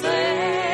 slain.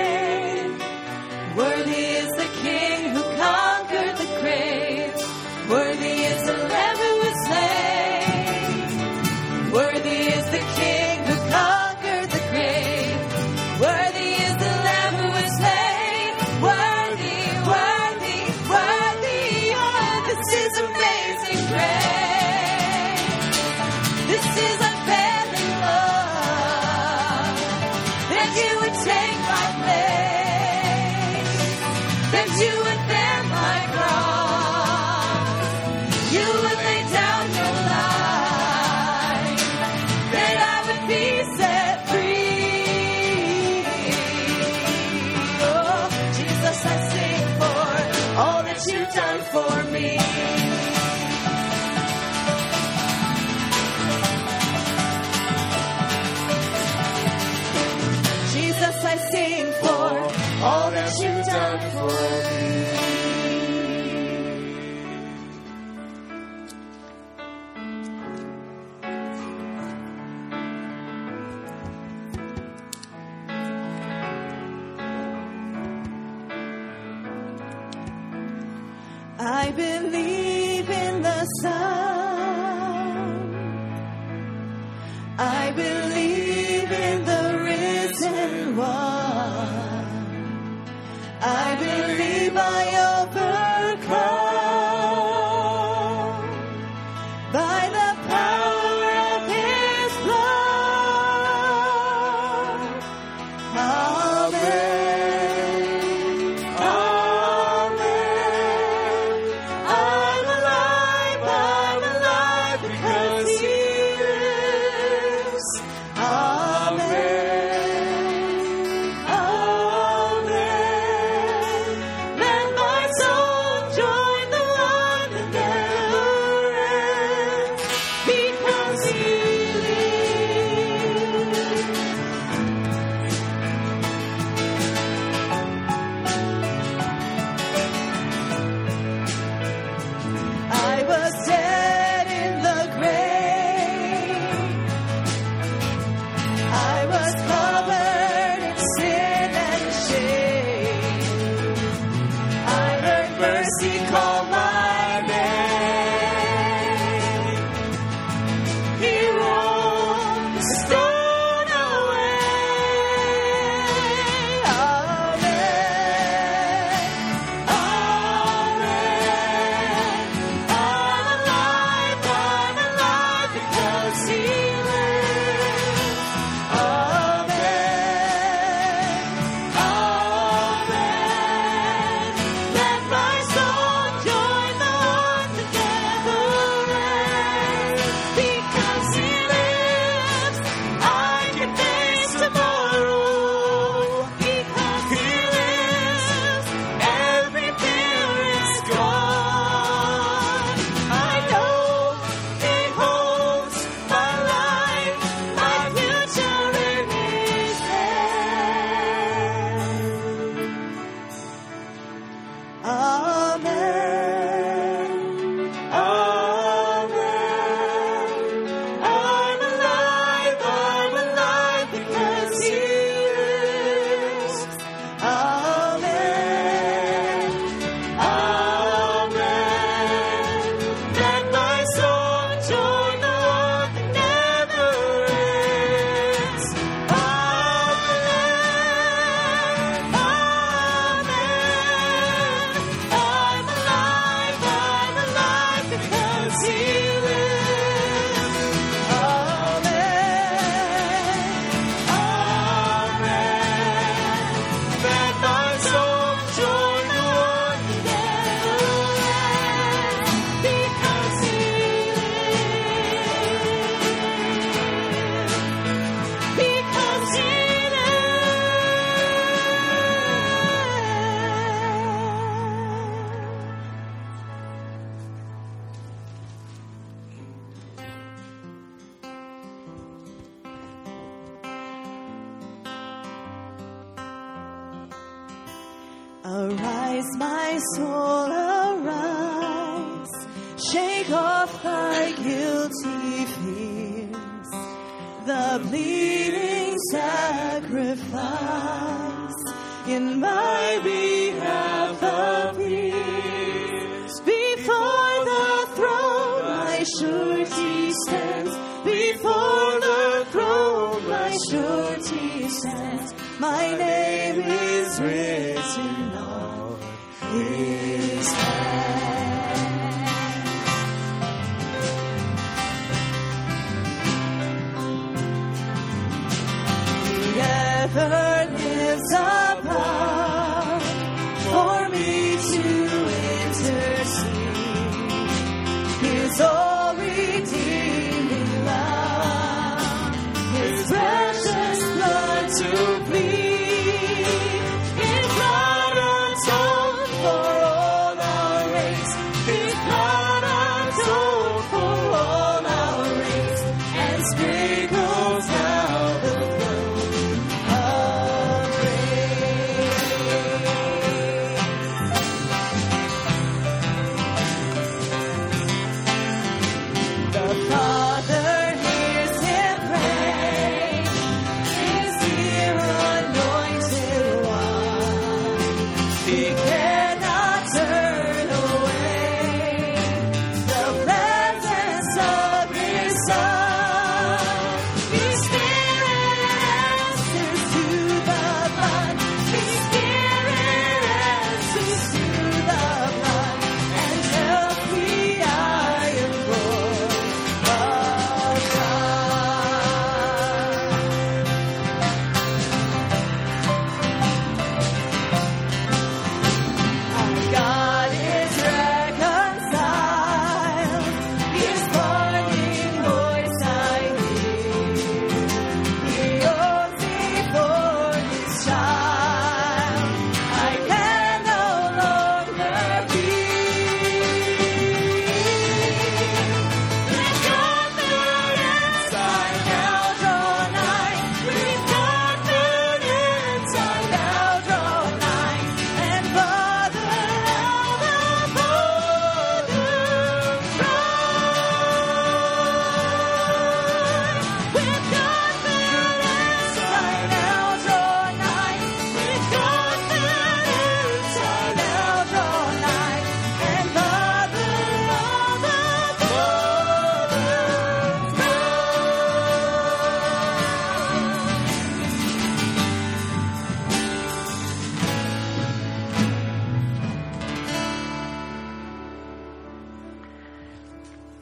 I believe I overcome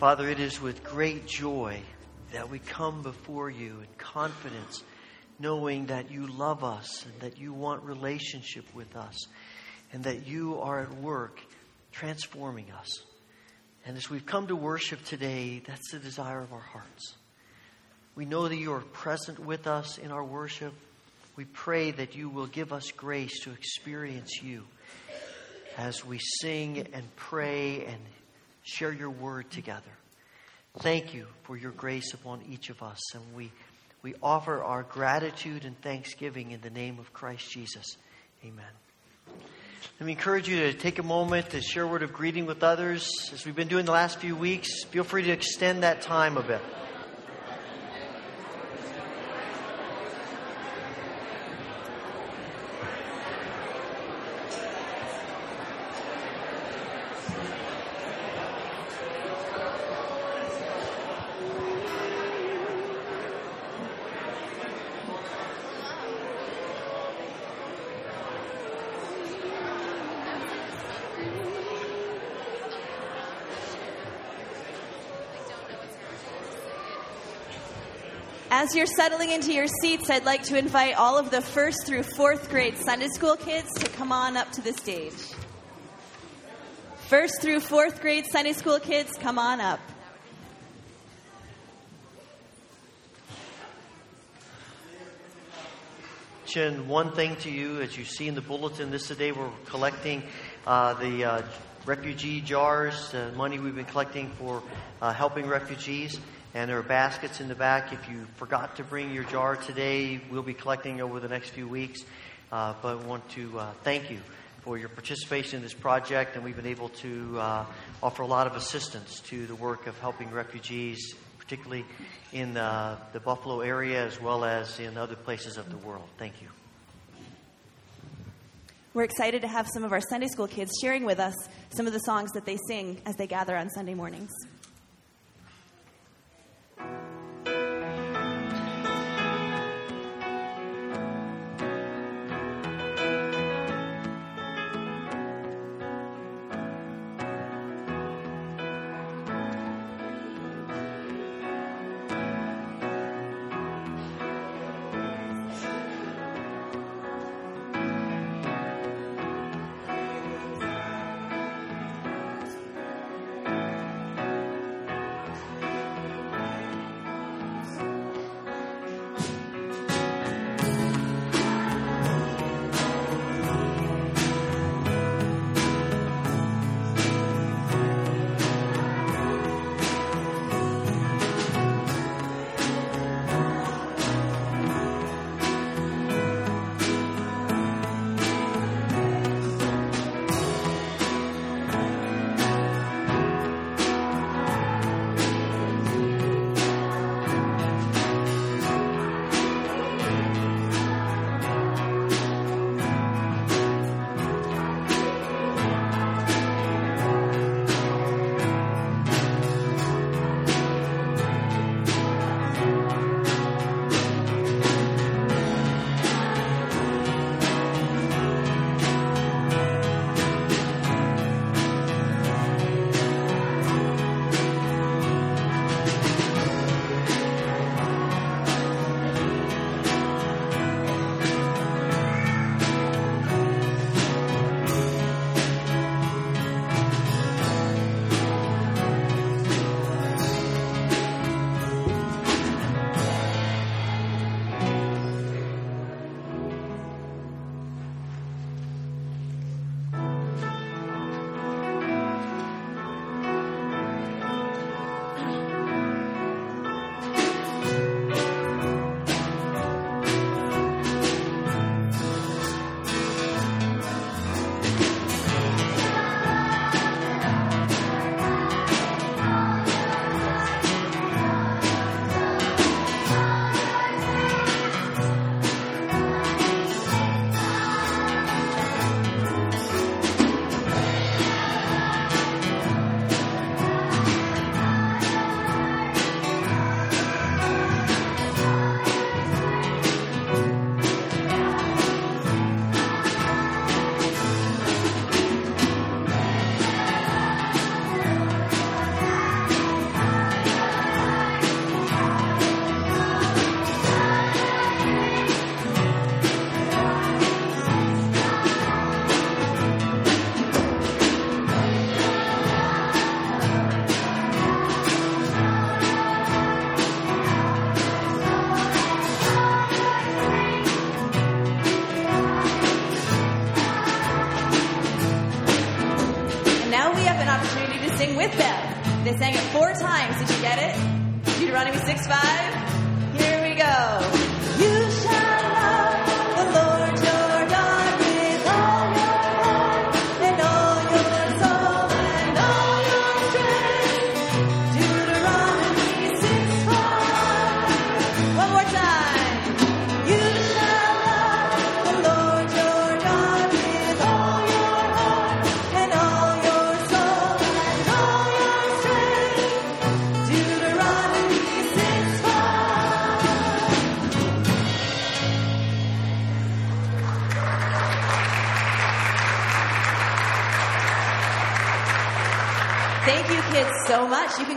Father, it is with great joy that we come before you in confidence, knowing that you love us and that you want relationship with us and that you are at work transforming us. And as we've come to worship today, that's the desire of our hearts. We know that you are present with us in our worship. We pray that you will give us grace to experience you as we sing and pray and share your word together. Thank you for your grace upon each of us, and we, we offer our gratitude and thanksgiving in the name of Christ Jesus. Amen. Let me encourage you to take a moment to share a word of greeting with others. As we've been doing the last few weeks, feel free to extend that time a bit. As you're settling into your seats, I'd like to invite all of the first through fourth grade Sunday school kids to come on up to the stage. First through fourth grade Sunday school kids, come on up. one thing to you as you see in the bulletin this today we're collecting uh, the uh, refugee jars uh, money we've been collecting for uh, helping refugees and there are baskets in the back if you forgot to bring your jar today we'll be collecting over the next few weeks uh, but I want to uh, thank you for your participation in this project, and we've been able to uh, offer a lot of assistance to the work of helping refugees, particularly in the Buffalo area as well as in other places of the world. Thank you. We're excited to have some of our Sunday school kids sharing with us some of the songs that they sing as they gather on Sunday mornings.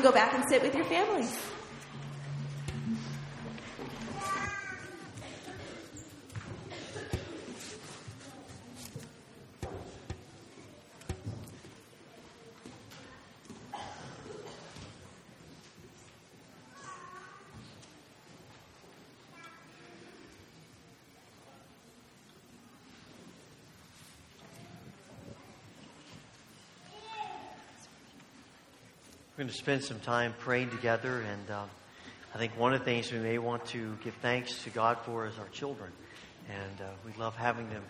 Go back and sit with your families. Going to spend some time praying together, and um, I think one of the things we may want to give thanks to God for is our children. And uh, we love having them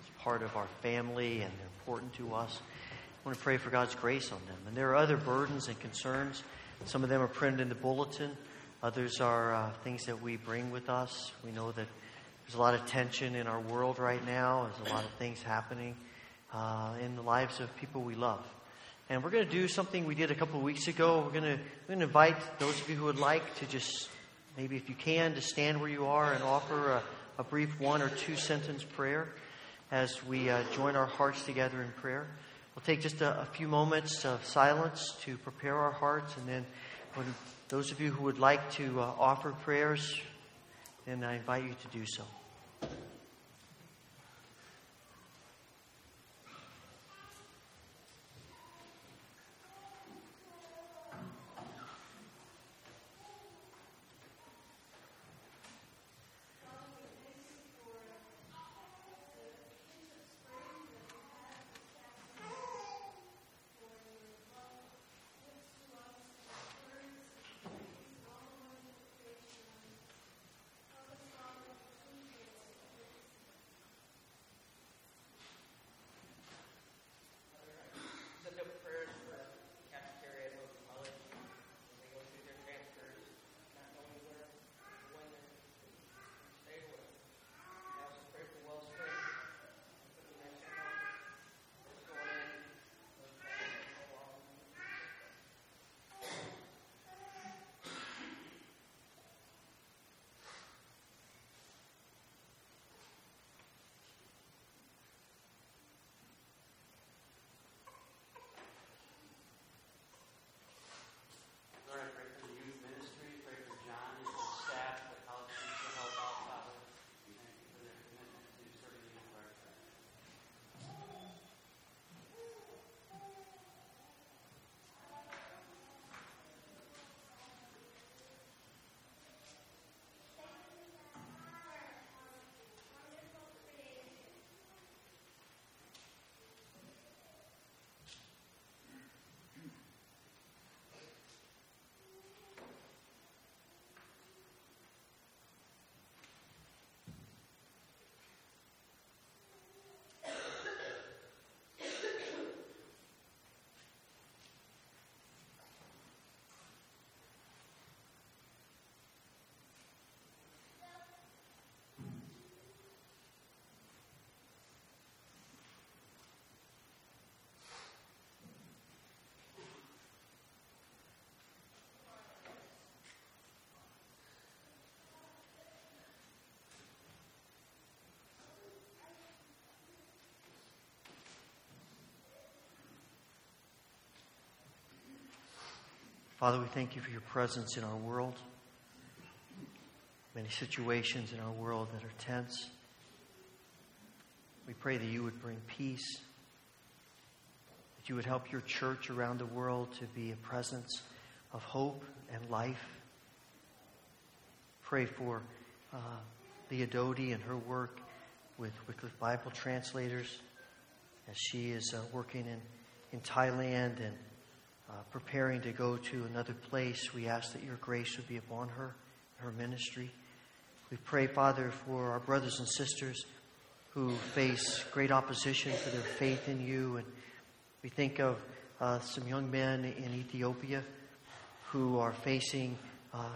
as part of our family and they're important to us. I want to pray for God's grace on them. And there are other burdens and concerns. Some of them are printed in the bulletin. Others are uh, things that we bring with us. We know that there's a lot of tension in our world right now. There's a lot of things happening uh, in the lives of people we love. And we're going to do something we did a couple of weeks ago. We're going to, we're going to invite those of you who would like to just, maybe if you can, to stand where you are and offer a, a brief one or two sentence prayer as we uh, join our hearts together in prayer. We'll take just a, a, few moments of silence to prepare our hearts, and then when those of you who would like to uh, offer prayers, then I invite you to do so. Father, we thank you for your presence in our world. Many situations in our world that are tense. We pray that you would bring peace, that you would help your church around the world to be a presence of hope and life. Pray for uh, Leah Doty and her work with Wycliffe Bible translators as she is uh, working in, in Thailand and uh, preparing to go to another place, we ask that your grace would be upon her, her ministry. We pray, Father, for our brothers and sisters who face great opposition for their faith in you. And we think of uh, some young men in Ethiopia who are facing uh,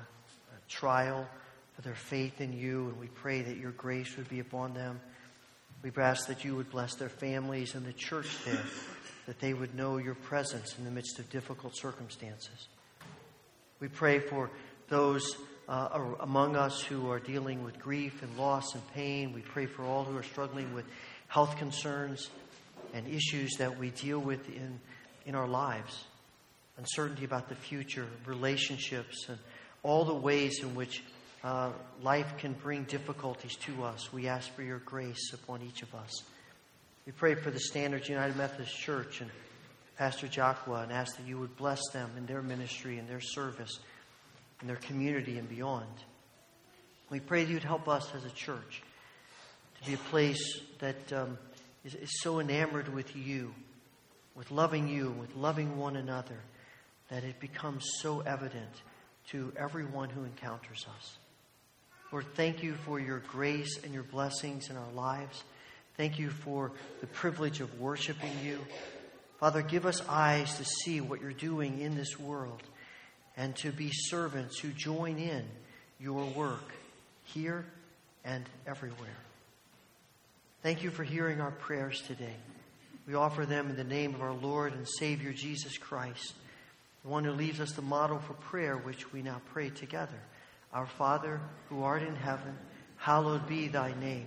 trial for their faith in you. And we pray that your grace would be upon them. We ask that you would bless their families and the church there that they would know your presence in the midst of difficult circumstances. We pray for those uh, among us who are dealing with grief and loss and pain. We pray for all who are struggling with health concerns and issues that we deal with in, in our lives. Uncertainty about the future, relationships, and all the ways in which uh, life can bring difficulties to us. We ask for your grace upon each of us. We pray for the Standards United Methodist Church and Pastor Jacqua and ask that you would bless them in their ministry and their service in their community and beyond. We pray that you'd help us as a church to be a place that um, is, is so enamored with you, with loving you, with loving one another, that it becomes so evident to everyone who encounters us. Lord, thank you for your grace and your blessings in our lives. Thank you for the privilege of worshiping you. Father, give us eyes to see what you're doing in this world and to be servants who join in your work here and everywhere. Thank you for hearing our prayers today. We offer them in the name of our Lord and Savior Jesus Christ, the one who leaves us the model for prayer, which we now pray together. Our Father, who art in heaven, hallowed be thy name.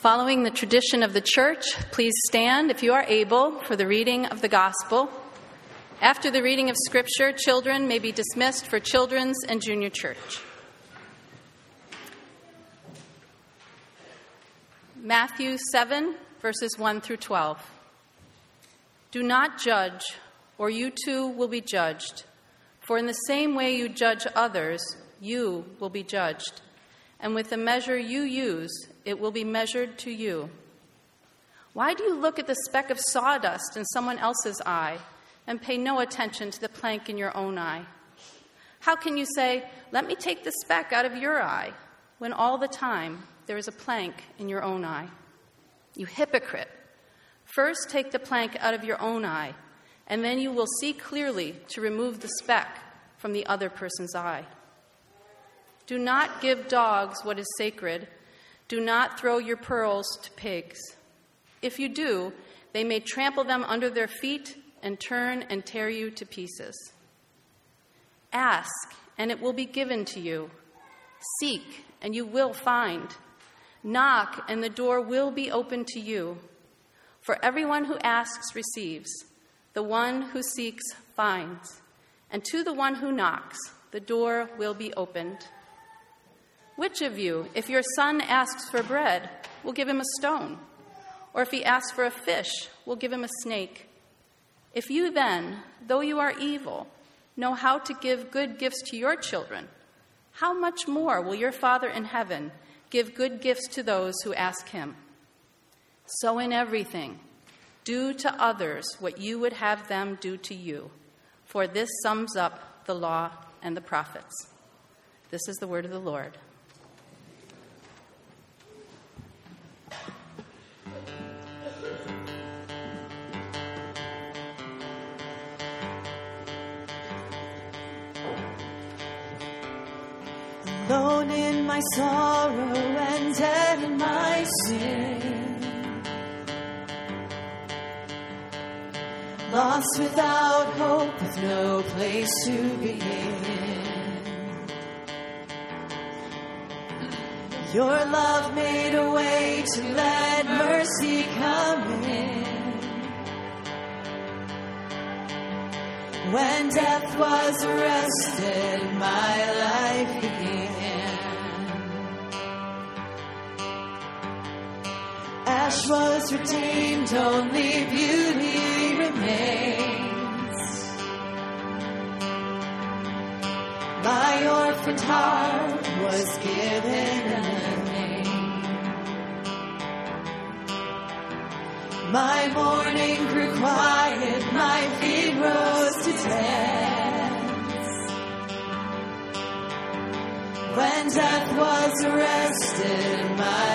Following the tradition of the church, please stand if you are able for the reading of the gospel. After the reading of scripture, children may be dismissed for children's and junior church. Matthew 7, verses 1 through 12. Do not judge, or you too will be judged. For in the same way you judge others, you will be judged. And with the measure you use, it will be measured to you. Why do you look at the speck of sawdust in someone else's eye and pay no attention to the plank in your own eye? How can you say, Let me take the speck out of your eye, when all the time there is a plank in your own eye? You hypocrite! First take the plank out of your own eye, and then you will see clearly to remove the speck from the other person's eye. Do not give dogs what is sacred do not throw your pearls to pigs. If you do, they may trample them under their feet and turn and tear you to pieces. Ask, and it will be given to you. Seek, and you will find. Knock, and the door will be opened to you. For everyone who asks receives, the one who seeks finds, and to the one who knocks, the door will be opened. Which of you, if your son asks for bread, will give him a stone? Or if he asks for a fish, will give him a snake? If you then, though you are evil, know how to give good gifts to your children, how much more will your Father in heaven give good gifts to those who ask him? So, in everything, do to others what you would have them do to you, for this sums up the law and the prophets. This is the word of the Lord. My sorrow and in my sin. Lost without hope, with no place to begin. Your love made a way to let mercy come in. When death was arrested, my life began. Ash was redeemed, only beauty remains. My orphaned heart was given a name. My mourning grew quiet, my feet rose to dance. When death was arrested, my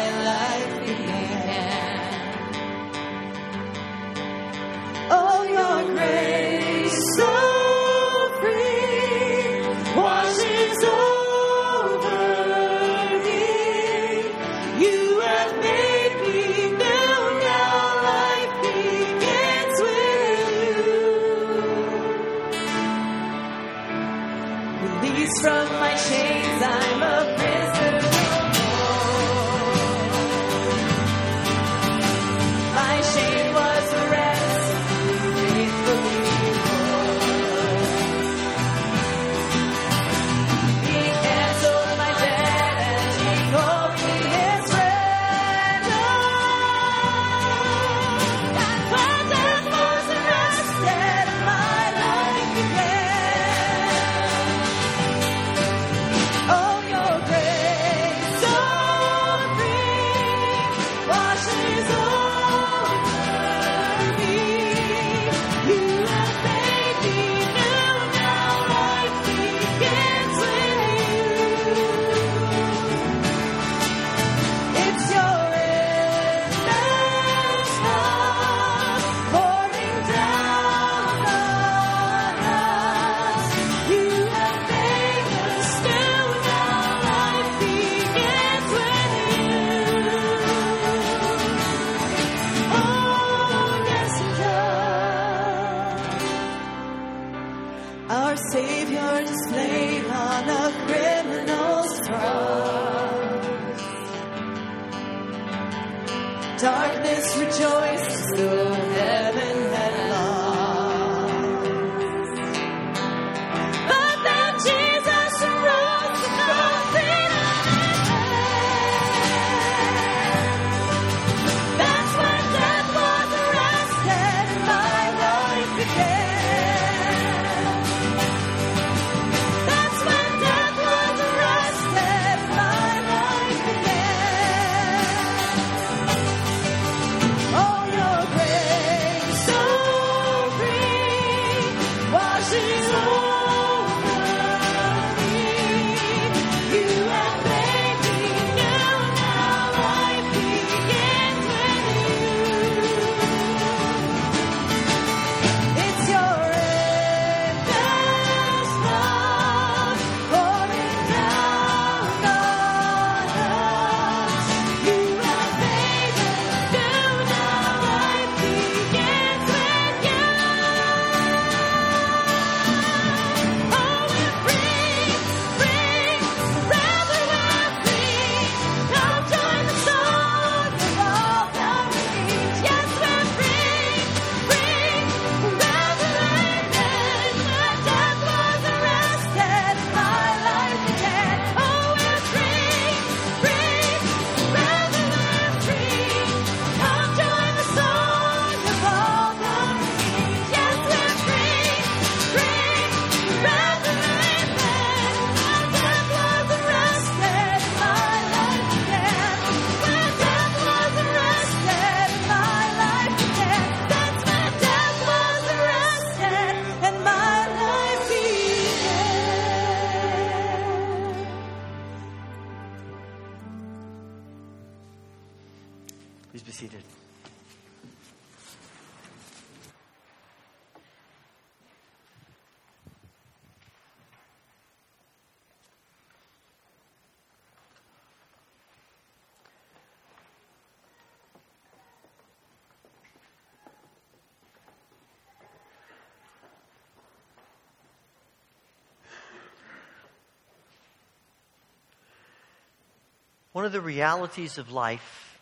One of the realities of life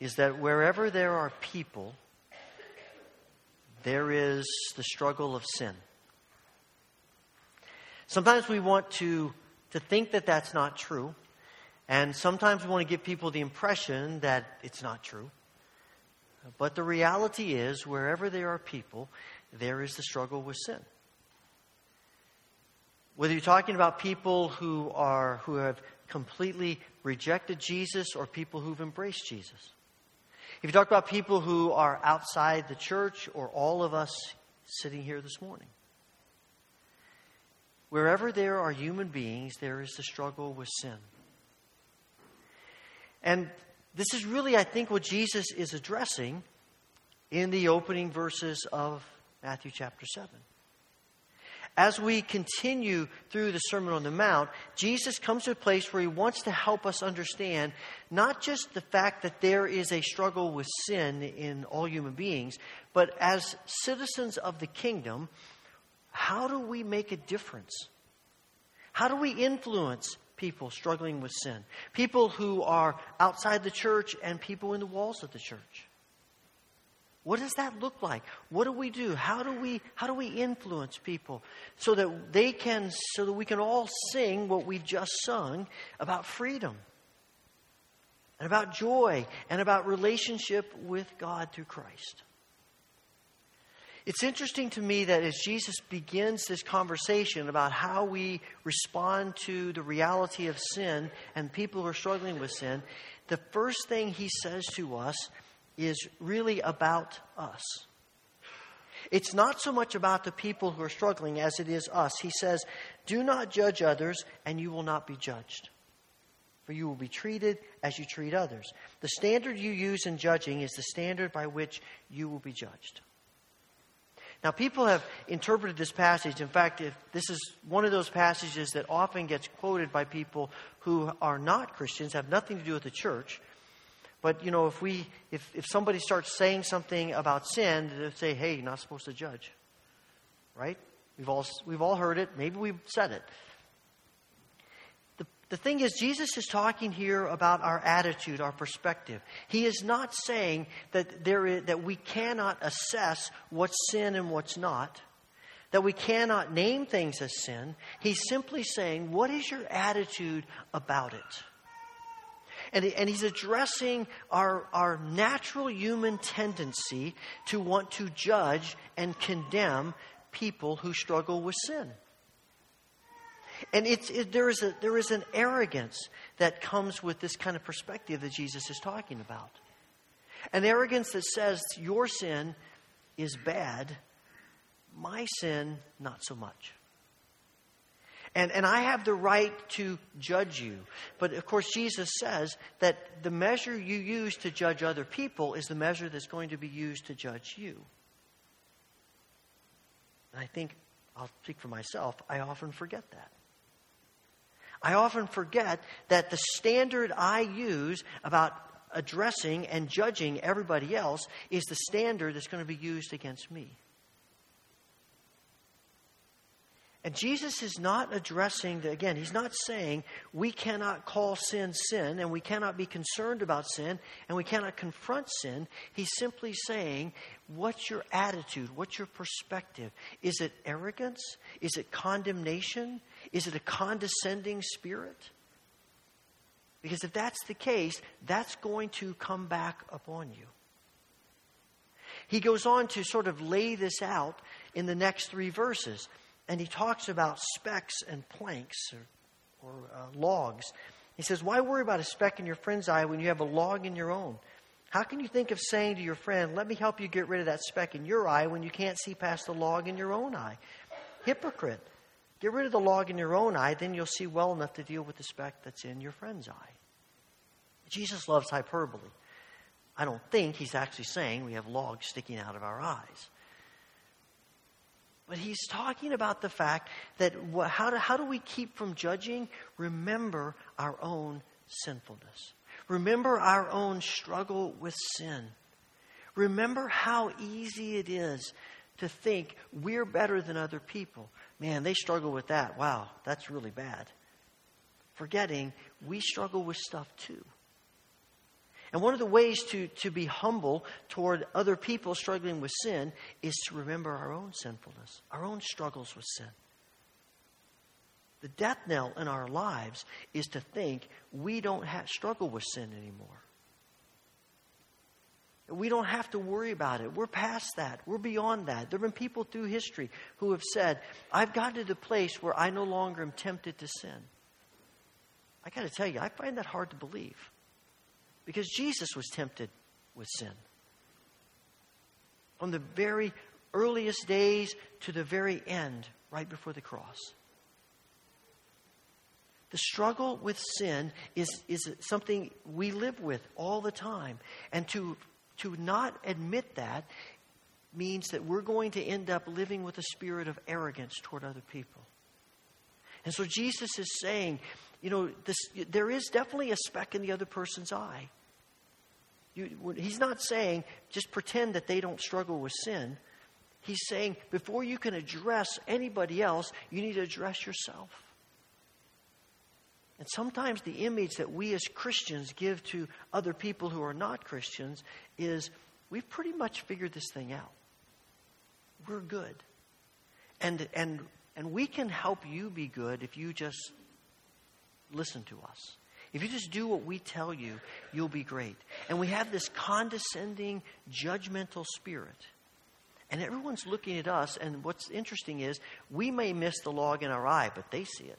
is that wherever there are people, there is the struggle of sin. Sometimes we want to, to think that that's not true, and sometimes we want to give people the impression that it's not true. But the reality is, wherever there are people, there is the struggle with sin. Whether you're talking about people who are who have completely rejected Jesus or people who've embraced Jesus. If you talk about people who are outside the church or all of us sitting here this morning. Wherever there are human beings, there is the struggle with sin. And this is really, I think, what Jesus is addressing in the opening verses of Matthew chapter 7. As we continue through the Sermon on the Mount, Jesus comes to a place where he wants to help us understand not just the fact that there is a struggle with sin in all human beings, but as citizens of the kingdom, how do we make a difference? How do we influence people struggling with sin? People who are outside the church and people in the walls of the church. What does that look like? What do we do? How do we how do we influence people so that they can so that we can all sing what we've just sung about freedom and about joy and about relationship with God through Christ? It's interesting to me that as Jesus begins this conversation about how we respond to the reality of sin and people who are struggling with sin, the first thing he says to us is really about us. It's not so much about the people who are struggling as it is us. He says, Do not judge others, and you will not be judged. For you will be treated as you treat others. The standard you use in judging is the standard by which you will be judged. Now, people have interpreted this passage. In fact, this is one of those passages that often gets quoted by people who are not Christians, have nothing to do with the church. But you know, if we if, if somebody starts saying something about sin, they'll say, "Hey, you're not supposed to judge," right? We've all, we've all heard it. Maybe we've said it. The, the thing is, Jesus is talking here about our attitude, our perspective. He is not saying that, there is, that we cannot assess what's sin and what's not, that we cannot name things as sin. He's simply saying, what is your attitude about it? And, and he's addressing our, our natural human tendency to want to judge and condemn people who struggle with sin. And it's, it, there, is a, there is an arrogance that comes with this kind of perspective that Jesus is talking about. An arrogance that says, Your sin is bad, my sin, not so much. And, and I have the right to judge you. But of course, Jesus says that the measure you use to judge other people is the measure that's going to be used to judge you. And I think, I'll speak for myself, I often forget that. I often forget that the standard I use about addressing and judging everybody else is the standard that's going to be used against me. And Jesus is not addressing, the, again, he's not saying we cannot call sin sin and we cannot be concerned about sin and we cannot confront sin. He's simply saying, what's your attitude? What's your perspective? Is it arrogance? Is it condemnation? Is it a condescending spirit? Because if that's the case, that's going to come back upon you. He goes on to sort of lay this out in the next three verses and he talks about specks and planks or, or uh, logs. He says, Why worry about a speck in your friend's eye when you have a log in your own? How can you think of saying to your friend, Let me help you get rid of that speck in your eye when you can't see past the log in your own eye? Hypocrite. Get rid of the log in your own eye, then you'll see well enough to deal with the speck that's in your friend's eye. Jesus loves hyperbole. I don't think he's actually saying we have logs sticking out of our eyes. But he's talking about the fact that how do, how do we keep from judging? Remember our own sinfulness. Remember our own struggle with sin. Remember how easy it is to think we're better than other people. Man, they struggle with that. Wow, that's really bad. Forgetting we struggle with stuff too. And one of the ways to, to be humble toward other people struggling with sin is to remember our own sinfulness, our own struggles with sin. The death knell in our lives is to think we don't have, struggle with sin anymore. We don't have to worry about it. We're past that. We're beyond that. There have been people through history who have said, I've gotten to the place where I no longer am tempted to sin. I got to tell you, I find that hard to believe. Because Jesus was tempted with sin. From the very earliest days to the very end, right before the cross. The struggle with sin is, is something we live with all the time. And to, to not admit that means that we're going to end up living with a spirit of arrogance toward other people. And so Jesus is saying, you know, this, there is definitely a speck in the other person's eye. You, he's not saying just pretend that they don't struggle with sin. He's saying before you can address anybody else, you need to address yourself. And sometimes the image that we as Christians give to other people who are not Christians is we've pretty much figured this thing out. We're good. And, and, and we can help you be good if you just listen to us. If you just do what we tell you, you'll be great. And we have this condescending, judgmental spirit. And everyone's looking at us, and what's interesting is we may miss the log in our eye, but they see it.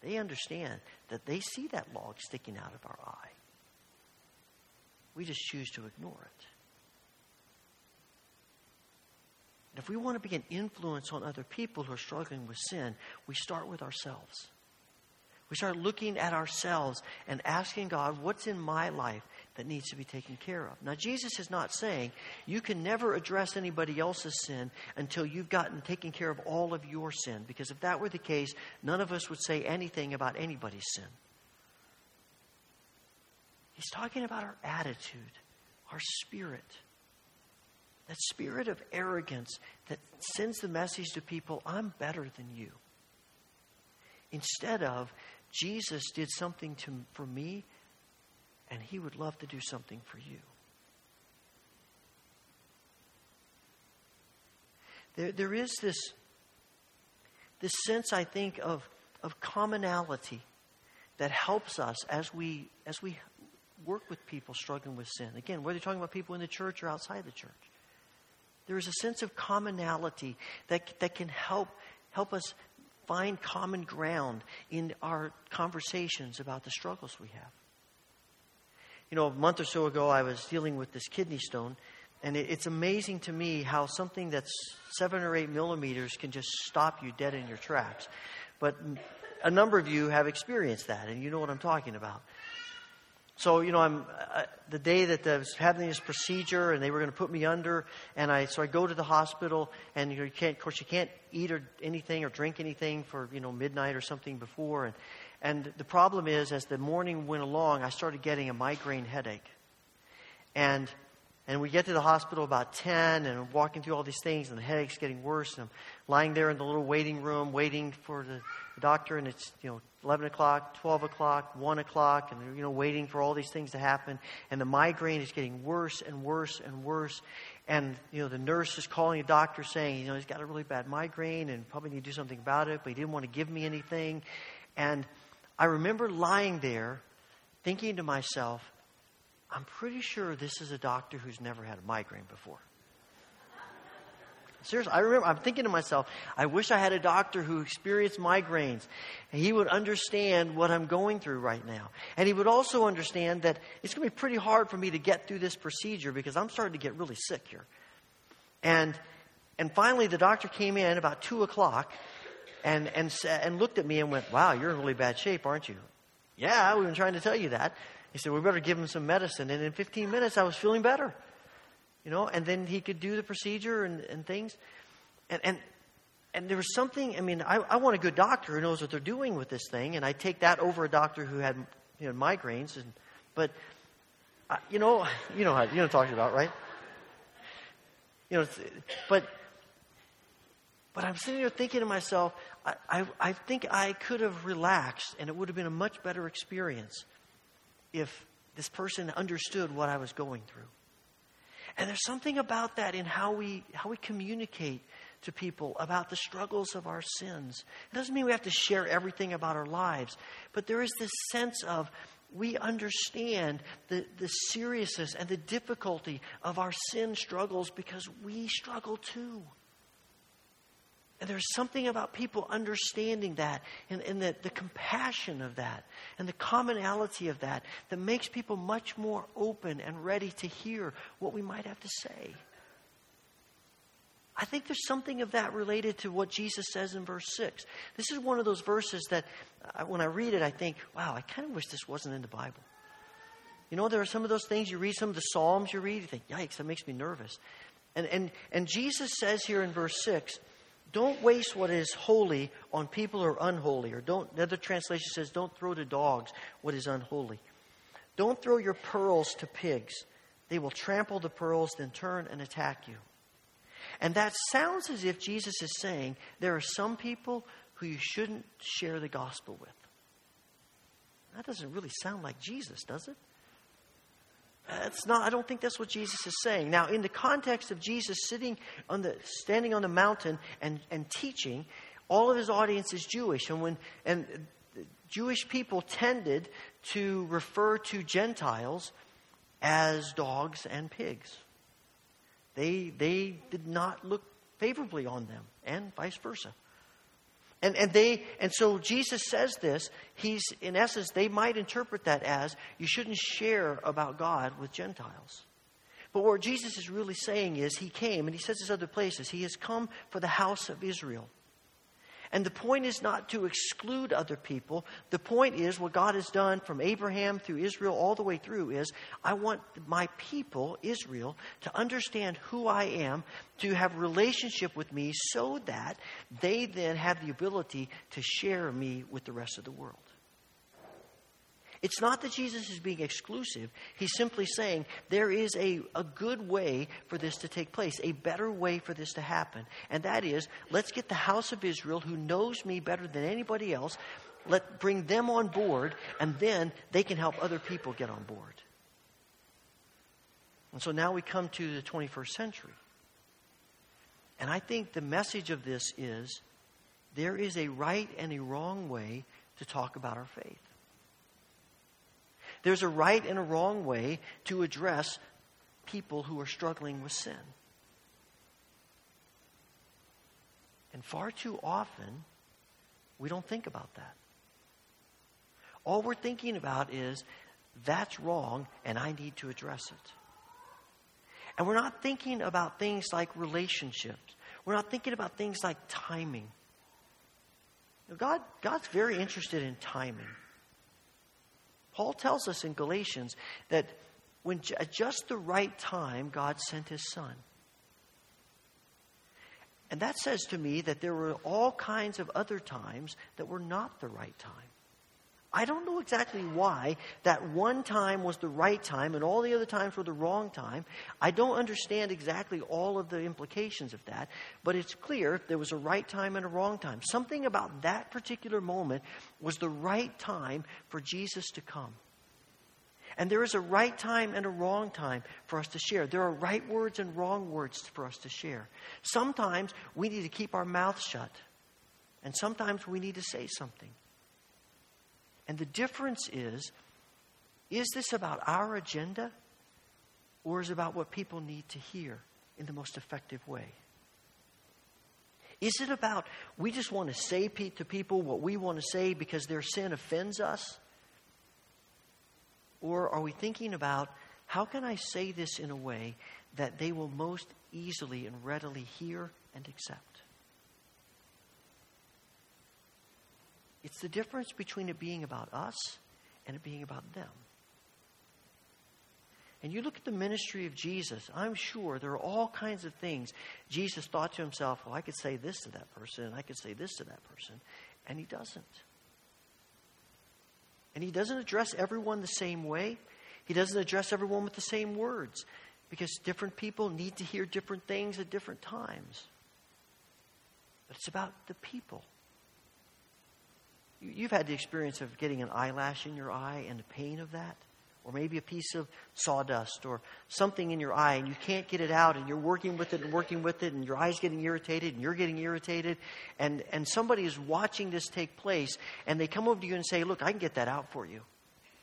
They understand that they see that log sticking out of our eye. We just choose to ignore it. And if we want to be an influence on other people who are struggling with sin, we start with ourselves. We start looking at ourselves and asking God, what's in my life that needs to be taken care of? Now, Jesus is not saying you can never address anybody else's sin until you've gotten taken care of all of your sin, because if that were the case, none of us would say anything about anybody's sin. He's talking about our attitude, our spirit. that spirit of arrogance that sends the message to people, I'm better than you. Instead of, Jesus did something to, for me, and he would love to do something for you. There, there is this, this sense, I think, of, of commonality that helps us as we, as we work with people struggling with sin. Again, whether you're talking about people in the church or outside the church, there is a sense of commonality that, that can help, help us find common ground in our conversations about the struggles we have. You know, a month or so ago, I was dealing with this kidney stone, and it, it's amazing to me how something that's seven or eight millimeters can just stop you dead in your tracks. But a number of you have experienced that, and you know what I'm talking about. So, you know, I'm the day that I was having this procedure and they were going to put me under, and I so I go to the hospital, and you, know, you can't, of course, you can't eat or anything or drink anything for you know midnight or something before, and and the problem is, as the morning went along, I started getting a migraine headache, and and we get to the hospital about 10 and I'm walking through all these things and the headache's getting worse. And I'm lying there in the little waiting room waiting for the, the doctor and it's, you know, 11 o'clock, 12 o'clock, 1 o'clock and, you know, waiting for all these things to happen. And the migraine is getting worse and worse and worse. And, you know, the nurse is calling the doctor saying, you know, he's got a really bad migraine and probably need to do something about it, but he didn't want to give me anything. And I remember lying there thinking to myself, I'm pretty sure this is a doctor who's never had a migraine before. Seriously, I remember, I'm thinking to myself, I wish I had a doctor who experienced migraines and he would understand what I'm going through right now. And he would also understand that it's going to be pretty hard for me to get through this procedure because I'm starting to get really sick here. And, and finally, the doctor came in about 2 o'clock and, and, and looked at me and went, Wow, you're in really bad shape, aren't you? Yeah, we've been trying to tell you that. He said, We better give him some medicine. And in 15 minutes, I was feeling better. You know, and then he could do the procedure and, and things. And, and, and there was something, I mean, I, I want a good doctor who knows what they're doing with this thing. And I take that over a doctor who had you know, migraines. And, but, I, you know, you know, how, you know what I'm talking about, right? You know, but but I'm sitting there thinking to myself, I, I, I, think I could have relaxed and it would have been a much better experience if this person understood what I was going through. And there's something about that in how we, how we communicate to people about the struggles of our sins. It doesn't mean we have to share everything about our lives, but there is this sense of we understand the, the seriousness and the difficulty of our sin struggles because we struggle too. And there's something about people understanding that and, and the, the compassion of that and the commonality of that that makes people much more open and ready to hear what we might have to say. I think there's something of that related to what Jesus says in verse 6. This is one of those verses that uh, when I read it, I think, wow, I kind of wish this wasn't in the Bible. You know, there are some of those things you read, some of the Psalms you read, you think, yikes, that makes me nervous. And, and, and Jesus says here in verse 6, don't waste what is holy on people who are unholy. Or don't, another translation says, don't throw to dogs what is unholy. Don't throw your pearls to pigs. They will trample the pearls, then turn and attack you. And that sounds as if Jesus is saying there are some people who you shouldn't share the gospel with. That doesn't really sound like Jesus, does it? That's not, I don't think that's what Jesus is saying. Now, in the context of Jesus sitting on the, standing on the mountain and, and teaching, all of his audience is Jewish. And when, and Jewish people tended to refer to Gentiles as dogs and pigs. They, they did not look favorably on them, and vice versa. And, and they and so Jesus says this. He's in essence they might interpret that as you shouldn't share about God with Gentiles. But what Jesus is really saying is he came, and he says this other places, he has come for the house of Israel. And the point is not to exclude other people. The point is what God has done from Abraham through Israel all the way through is I want my people, Israel, to understand who I am, to have relationship with me so that they then have the ability to share me with the rest of the world. It's not that Jesus is being exclusive. He's simply saying there is a, a good way for this to take place, a better way for this to happen. And that is, let's get the house of Israel, who knows me better than anybody else, let bring them on board, and then they can help other people get on board. And so now we come to the 21st century. And I think the message of this is there is a right and a wrong way to talk about our faith. There's a right and a wrong way to address people who are struggling with sin. And far too often, we don't think about that. All we're thinking about is that's wrong and I need to address it. And we're not thinking about things like relationships. We're not thinking about things like timing. God, God's very interested in timing. Paul tells us in Galatians that when at just the right time, God sent his son. And that says to me that there were all kinds of other times that were not the right time. I don't know exactly why that one time was the right time and all the other times were the wrong time. I don't understand exactly all of the implications of that, but it's clear there was a right time and a wrong time. Something about that particular moment was the right time for Jesus to come. And there is a right time and a wrong time for us to share. There are right words and wrong words for us to share. Sometimes we need to keep our mouth shut, and sometimes we need to say something. And the difference is is this about our agenda or is it about what people need to hear in the most effective way? Is it about we just want to say to people what we want to say because their sin offends us? Or are we thinking about how can I say this in a way that they will most easily and readily hear and accept? It's the difference between it being about us and it being about them. And you look at the ministry of Jesus, I'm sure there are all kinds of things Jesus thought to himself, well, I could say this to that person, and I could say this to that person. And he doesn't. And he doesn't address everyone the same way. He doesn't address everyone with the same words because different people need to hear different things at different times. But it's about the people. You've had the experience of getting an eyelash in your eye and the pain of that. Or maybe a piece of sawdust or something in your eye and you can't get it out and you're working with it and working with it and your eye's getting irritated and you're getting irritated and, and somebody is watching this take place and they come over to you and say, Look, I can get that out for you.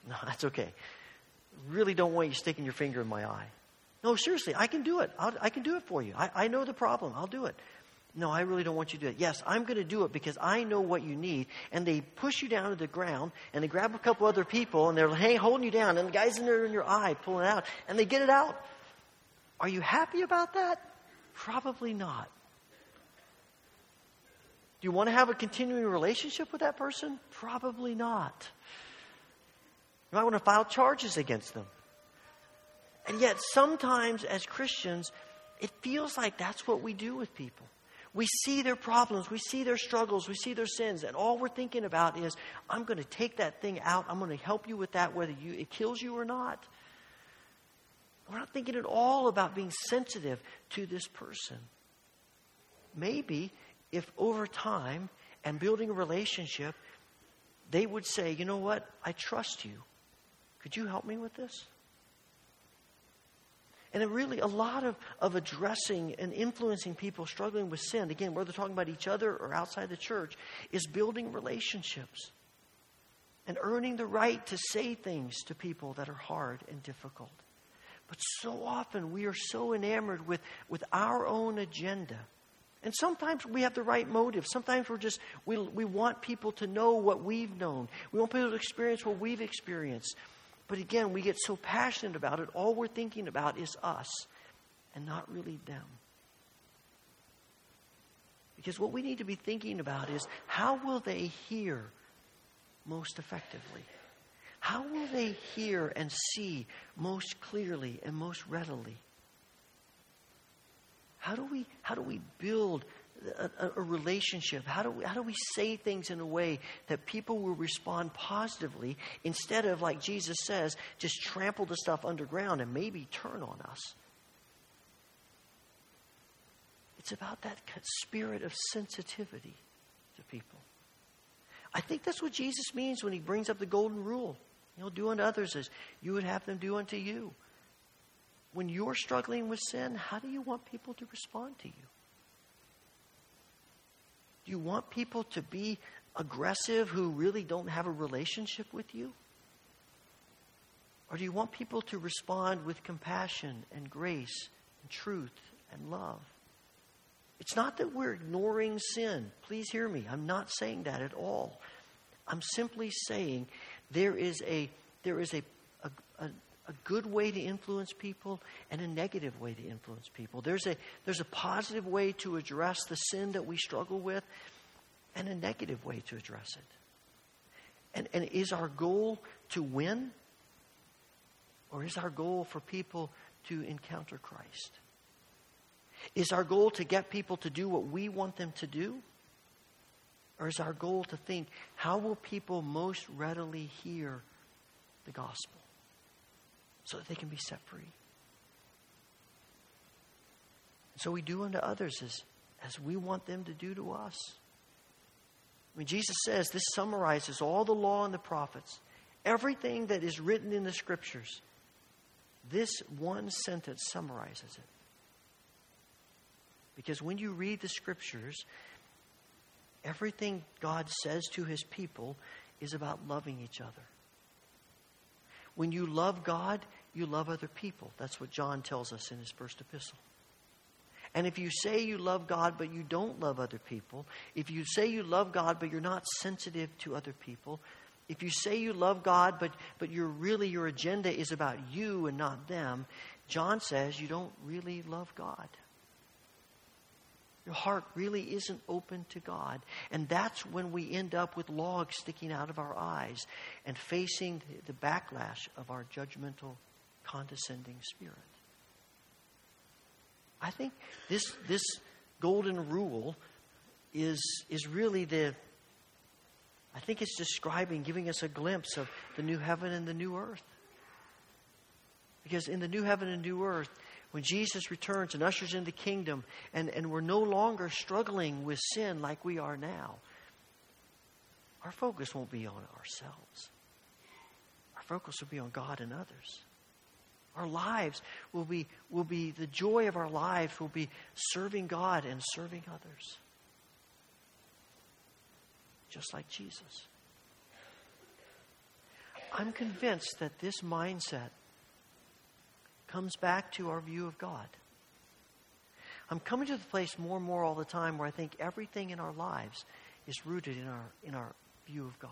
No, that's okay. Really don't want you sticking your finger in my eye. No, seriously, I can do it. I'll, I can do it for you. I, I know the problem. I'll do it. No, I really don't want you to do it. Yes, I'm going to do it because I know what you need. And they push you down to the ground and they grab a couple other people and they're hey, holding you down and the guy's in there in your eye pulling out and they get it out. Are you happy about that? Probably not. Do you want to have a continuing relationship with that person? Probably not. You might want to file charges against them. And yet, sometimes as Christians, it feels like that's what we do with people. We see their problems, we see their struggles, we see their sins, and all we're thinking about is, I'm going to take that thing out, I'm going to help you with that, whether you, it kills you or not. We're not thinking at all about being sensitive to this person. Maybe if over time and building a relationship, they would say, you know what, I trust you. Could you help me with this? And really, a lot of, of addressing and influencing people struggling with sin, again, whether talking about each other or outside the church, is building relationships and earning the right to say things to people that are hard and difficult. But so often we are so enamored with, with our own agenda. And sometimes we have the right motive. Sometimes we're just, we, we want people to know what we've known. We want people to experience what we've experienced. But again, we get so passionate about it, all we're thinking about is us and not really them. Because what we need to be thinking about is how will they hear most effectively? How will they hear and see most clearly and most readily? How do we, how do we build a, a relationship? How do, we, how do we say things in a way that people will respond positively instead of, like Jesus says, just trample the stuff underground and maybe turn on us? It's about that spirit of sensitivity to people. I think that's what Jesus means when he brings up the golden rule. You know, do unto others as you would have them do unto you. When you're struggling with sin, how do you want people to respond to you? Do you want people to be aggressive who really don't have a relationship with you? Or do you want people to respond with compassion and grace and truth and love? It's not that we're ignoring sin. Please hear me. I'm not saying that at all. I'm simply saying there is a, there is a, a, a, a good way to influence people and a negative way to influence people. There's a, there's a positive way to address the sin that we struggle with and a negative way to address it. And, and is our goal to win? Or is our goal for people to encounter Christ? Is our goal to get people to do what we want them to do? Or is our goal to think, how will people most readily hear the gospel so that they can be set free? so we do unto others as, as we want them to do to us. I mean, Jesus says this summarizes all the law and the prophets, everything that is written in the scriptures. This one sentence summarizes it. Because when you read the scriptures, everything God says to his people is about loving each other. When you love God, you love other people. That's what John tells us in his first epistle. And if you say you love God but you don't love other people, if you say you love God but you're not sensitive to other people, if you say you love God but, but you're really your agenda is about you and not them, John says you don't really love God. Your heart really isn't open to God. And that's when we end up with logs sticking out of our eyes and facing the backlash of our judgmental, condescending spirit. I think this, this golden rule is, is really the, I think it's describing, giving us a glimpse of the new heaven and the new earth. Because in the new heaven and new earth, when Jesus returns and ushers in the kingdom, and, and we're no longer struggling with sin like we are now, our focus won't be on ourselves. Our focus will be on God and others. Our lives will be, will be the joy of our lives will be serving God and serving others. Just like Jesus. I'm convinced that this mindset comes back to our view of God. I'm coming to the place more and more all the time where I think everything in our lives is rooted in our, in our view of God.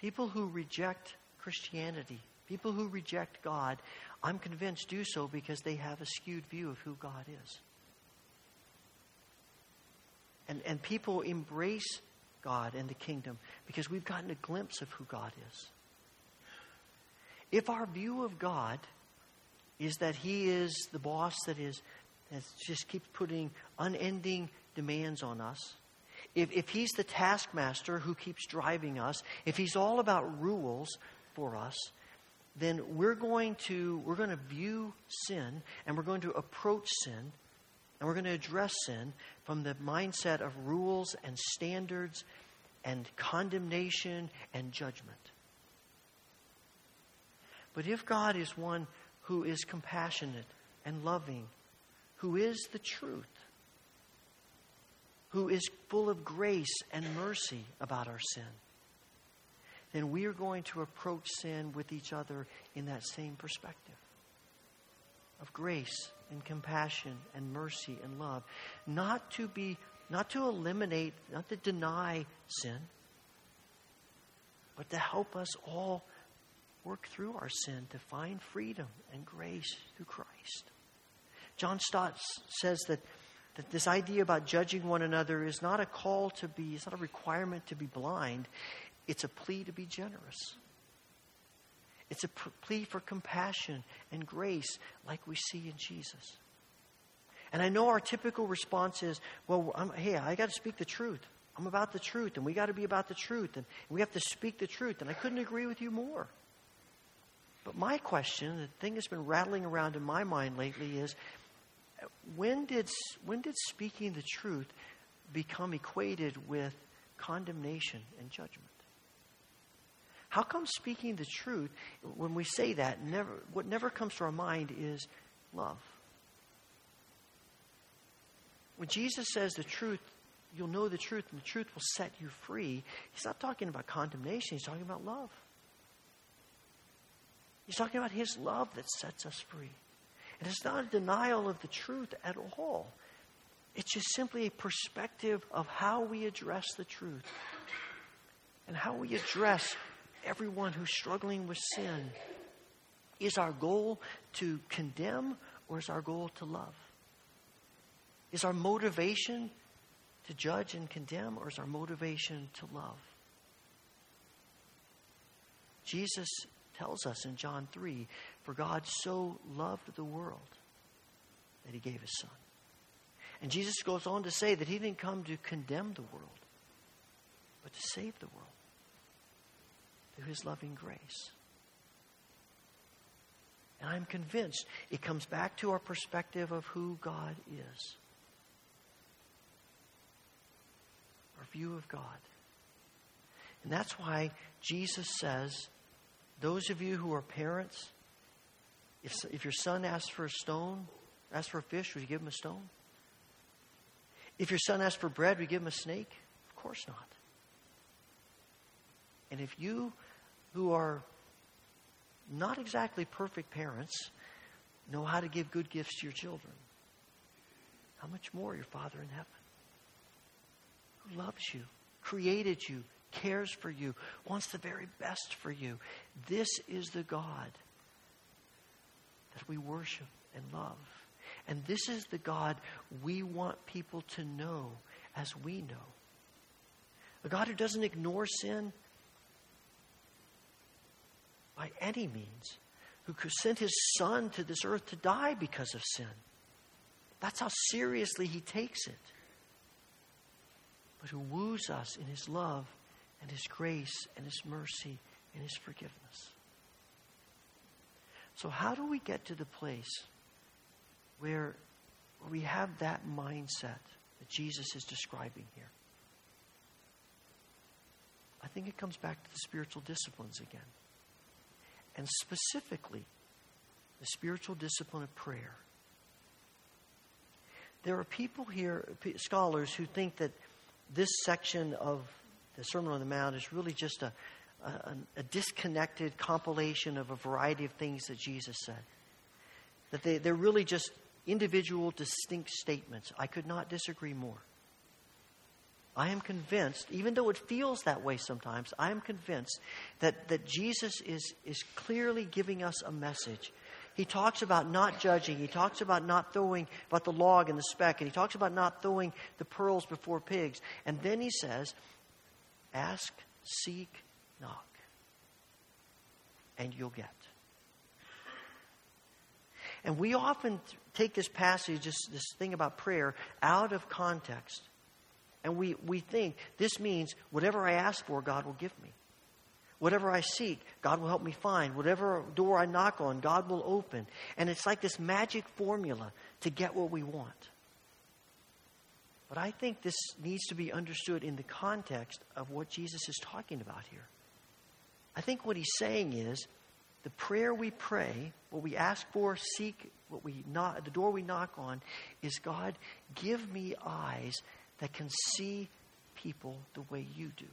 People who reject Christianity, people who reject God, I'm convinced do so because they have a skewed view of who God is. And, and people embrace God and the kingdom because we've gotten a glimpse of who God is. If our view of God is that He is the boss that is that just keeps putting unending demands on us, if, if He's the taskmaster who keeps driving us, if He's all about rules for us, then we're going to we're going to view sin and we're going to approach sin and we're going to address sin from the mindset of rules and standards and condemnation and judgment. But if God is one who is compassionate and loving, who is the truth, who is full of grace and mercy about our sin, then we are going to approach sin with each other in that same perspective of grace and compassion and mercy and love. Not to be, not to eliminate, not to deny sin, but to help us all work through our sin to find freedom and grace through Christ. John Stott says that, that this idea about judging one another is not a call to be, it's not a requirement to be blind, it's a plea to be generous. It's a plea for compassion and grace like we see in Jesus. And I know our typical response is, well, I'm, hey, I got to speak the truth. I'm about the truth, and we got to be about the truth, and we have to speak the truth. And I couldn't agree with you more. But my question, the thing that's been rattling around in my mind lately is when did, when did speaking the truth become equated with condemnation and judgment? How come speaking the truth, when we say that, never, what never comes to our mind is love? When Jesus says the truth, you'll know the truth and the truth will set you free, he's not talking about condemnation, he's talking about love. He's talking about his love that sets us free. And it's not a denial of the truth at all. It's just simply a perspective of how we address the truth and how we address everyone who's struggling with sin. Is our goal to condemn or is our goal to love? Is our motivation to judge and condemn, or is our motivation to love? Jesus tells us in John 3 For God so loved the world that he gave his son. And Jesus goes on to say that he didn't come to condemn the world, but to save the world through his loving grace. And I'm convinced it comes back to our perspective of who God is. our view of God. And that's why Jesus says, those of you who are parents, if, if your son asks for a stone, asks for a fish, would you give him a stone? If your son asks for bread, would you give him a snake? Of course not. And if you who are not exactly perfect parents know how to give good gifts to your children, how much more your Father in heaven? who loves you, created you, cares for you, wants the very best for you. This is the God that we worship and love. And this is the God we want people to know as we know. A God who doesn't ignore sin by any means, who sent his son to this earth to die because of sin. That's how seriously he takes it but who woos us in his love and his grace and his mercy and his forgiveness. So, how do we get to the place where we have that mindset that Jesus is describing here? I think it comes back to the spiritual disciplines again. And specifically, the spiritual discipline of prayer. There are people here, scholars, who think that this section of the Sermon on the Mount is really just a, a, a disconnected compilation of a variety of things that Jesus said. That they, they're really just individual, distinct statements. I could not disagree more. I am convinced, even though it feels that way sometimes, I am convinced that, that Jesus is, is clearly giving us a message he talks about not judging. He talks about not throwing, about the log and the speck. And he talks about not throwing the pearls before pigs. And then he says, ask, seek, knock, and you'll get. And we often take this passage, this, this thing about prayer, out of context. And we, we think this means whatever I ask for, God will give me. Whatever I seek, God will help me find. Whatever door I knock on, God will open. And it's like this magic formula to get what we want. But I think this needs to be understood in the context of what Jesus is talking about here. I think what he's saying is the prayer we pray, what we ask for, seek, what we knock, the door we knock on, is God, give me eyes that can see people the way you do.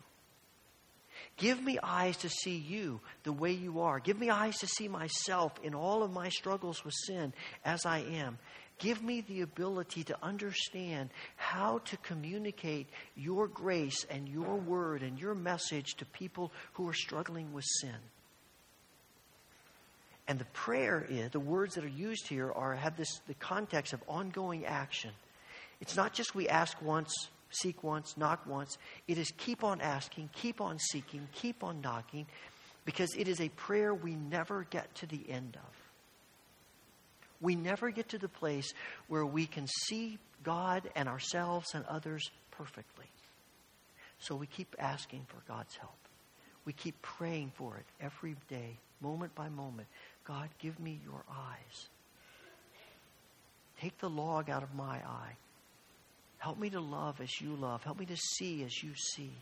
Give me eyes to see you the way you are. Give me eyes to see myself in all of my struggles with sin as I am. Give me the ability to understand how to communicate your grace and your word and your message to people who are struggling with sin. And the prayer is, the words that are used here are have this the context of ongoing action. It's not just we ask once seek once, knock once. It is keep on asking, keep on seeking, keep on knocking, because it is a prayer we never get to the end of. We never get to the place where we can see God and ourselves and others perfectly. So we keep asking for God's help. We keep praying for it every day, moment by moment. God, give me your eyes. Take the log out of my eye. Help me to love as you love. Help me to see as you see.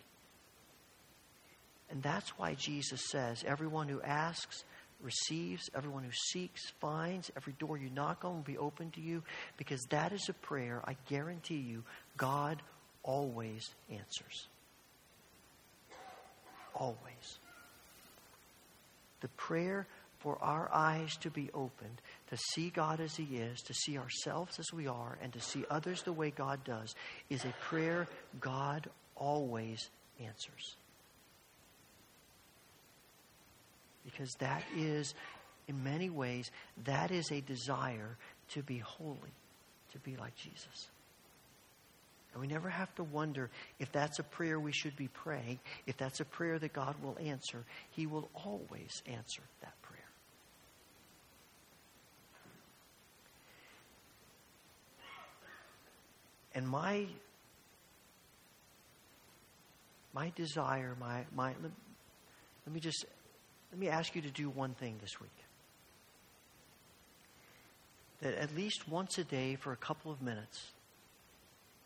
And that's why Jesus says, everyone who asks receives, everyone who seeks finds, every door you knock on will be open to you, because that is a prayer I guarantee you God always answers. Always. The prayer for our eyes to be opened, to see God as He is, to see ourselves as we are, and to see others the way God does, is a prayer God always answers. Because that is, in many ways, that is a desire to be holy, to be like Jesus. And we never have to wonder if that's a prayer we should be praying, if that's a prayer that God will answer. He will always answer that prayer. And my my desire, my my let, let me just let me ask you to do one thing this week. That at least once a day for a couple of minutes,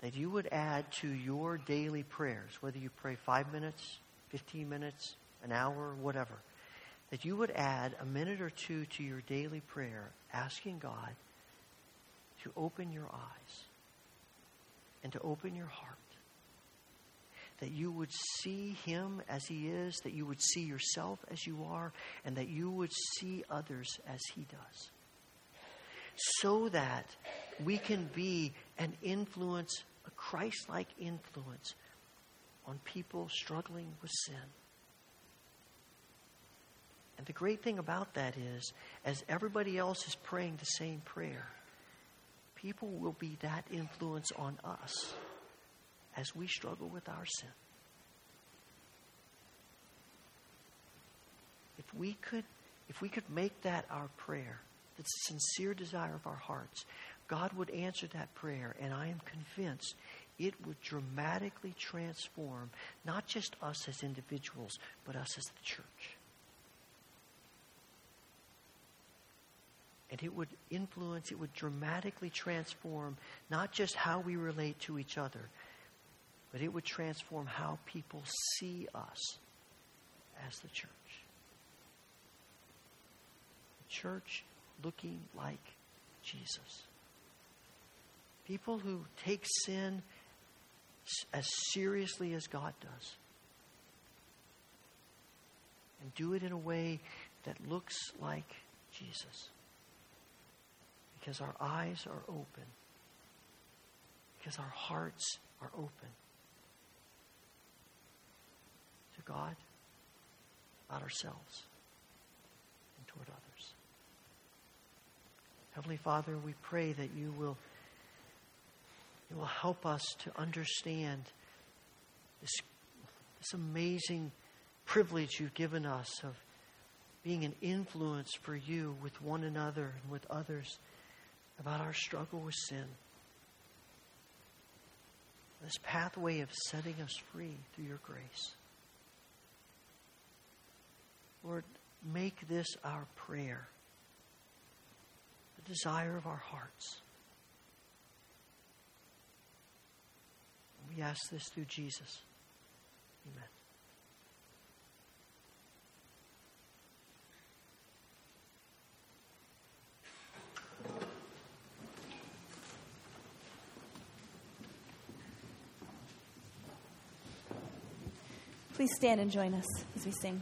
that you would add to your daily prayers, whether you pray five minutes, 15 minutes, an hour, whatever, that you would add a minute or two to your daily prayer, asking God to open your eyes and to open your heart. That you would see Him as He is, that you would see yourself as you are, and that you would see others as He does. So that we can be an influence, a Christ like influence on people struggling with sin. And the great thing about that is, as everybody else is praying the same prayer, people will be that influence on us as we struggle with our sin. If we could, if we could make that our prayer, the sincere desire of our hearts, God would answer that prayer, and I am convinced it would dramatically transform not just us as individuals, but us as the church. And it would influence, it would dramatically transform not just how we relate to each other, but it would transform how people see us as the church. The church looking like Jesus. People who take sin as seriously as God does. And do it in a way that looks like Jesus because our eyes are open, because our hearts are open God, not ourselves, and toward others. Heavenly Father, we pray that you will, you will help us to understand this, this amazing privilege you've given us of being an influence for you with one another and with others about our struggle with sin. This pathway of setting us free through your grace. Lord, make this our prayer, the desire of our hearts. We ask this through Jesus. Amen. Please stand and join us as we sing.